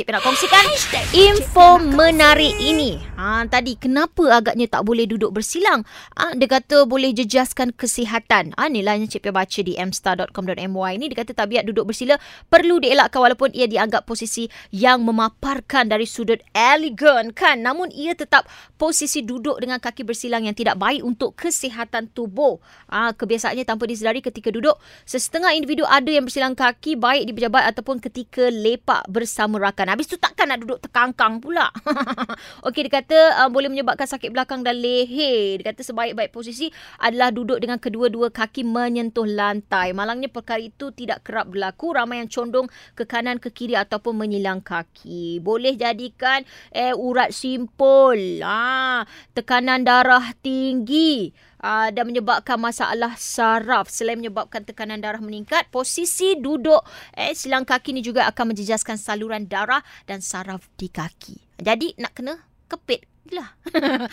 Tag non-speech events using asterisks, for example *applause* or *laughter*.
Encik nak kongsikan info menarik ini. Ha, tadi kenapa agaknya tak boleh duduk bersilang? Ha, dia kata boleh jejaskan kesihatan. Ha, inilah yang Encik baca di mstar.com.my ni. Dia kata tabiat duduk bersila perlu dielakkan walaupun ia dianggap posisi yang memaparkan dari sudut elegan kan. Namun ia tetap posisi duduk dengan kaki bersilang yang tidak baik untuk kesihatan tubuh. Ha, kebiasaannya tanpa disedari ketika duduk, sesetengah individu ada yang bersilang kaki baik di pejabat ataupun ketika lepak bersama rakan. Habis tu takkan nak duduk terkangkang pula. *laughs* Okey, dia kata uh, boleh menyebabkan sakit belakang dan leher. Dia kata sebaik-baik posisi adalah duduk dengan kedua-dua kaki menyentuh lantai. Malangnya perkara itu tidak kerap berlaku. Ramai yang condong ke kanan, ke kiri ataupun menyilang kaki. Boleh jadikan eh, urat simpul. Ah, tekanan darah tinggi uh, dan menyebabkan masalah saraf. Selain menyebabkan tekanan darah meningkat posisi duduk eh silang kaki ni juga akan menjejaskan saluran darah dan saraf di kaki. Jadi nak kena kepit lah *laughs*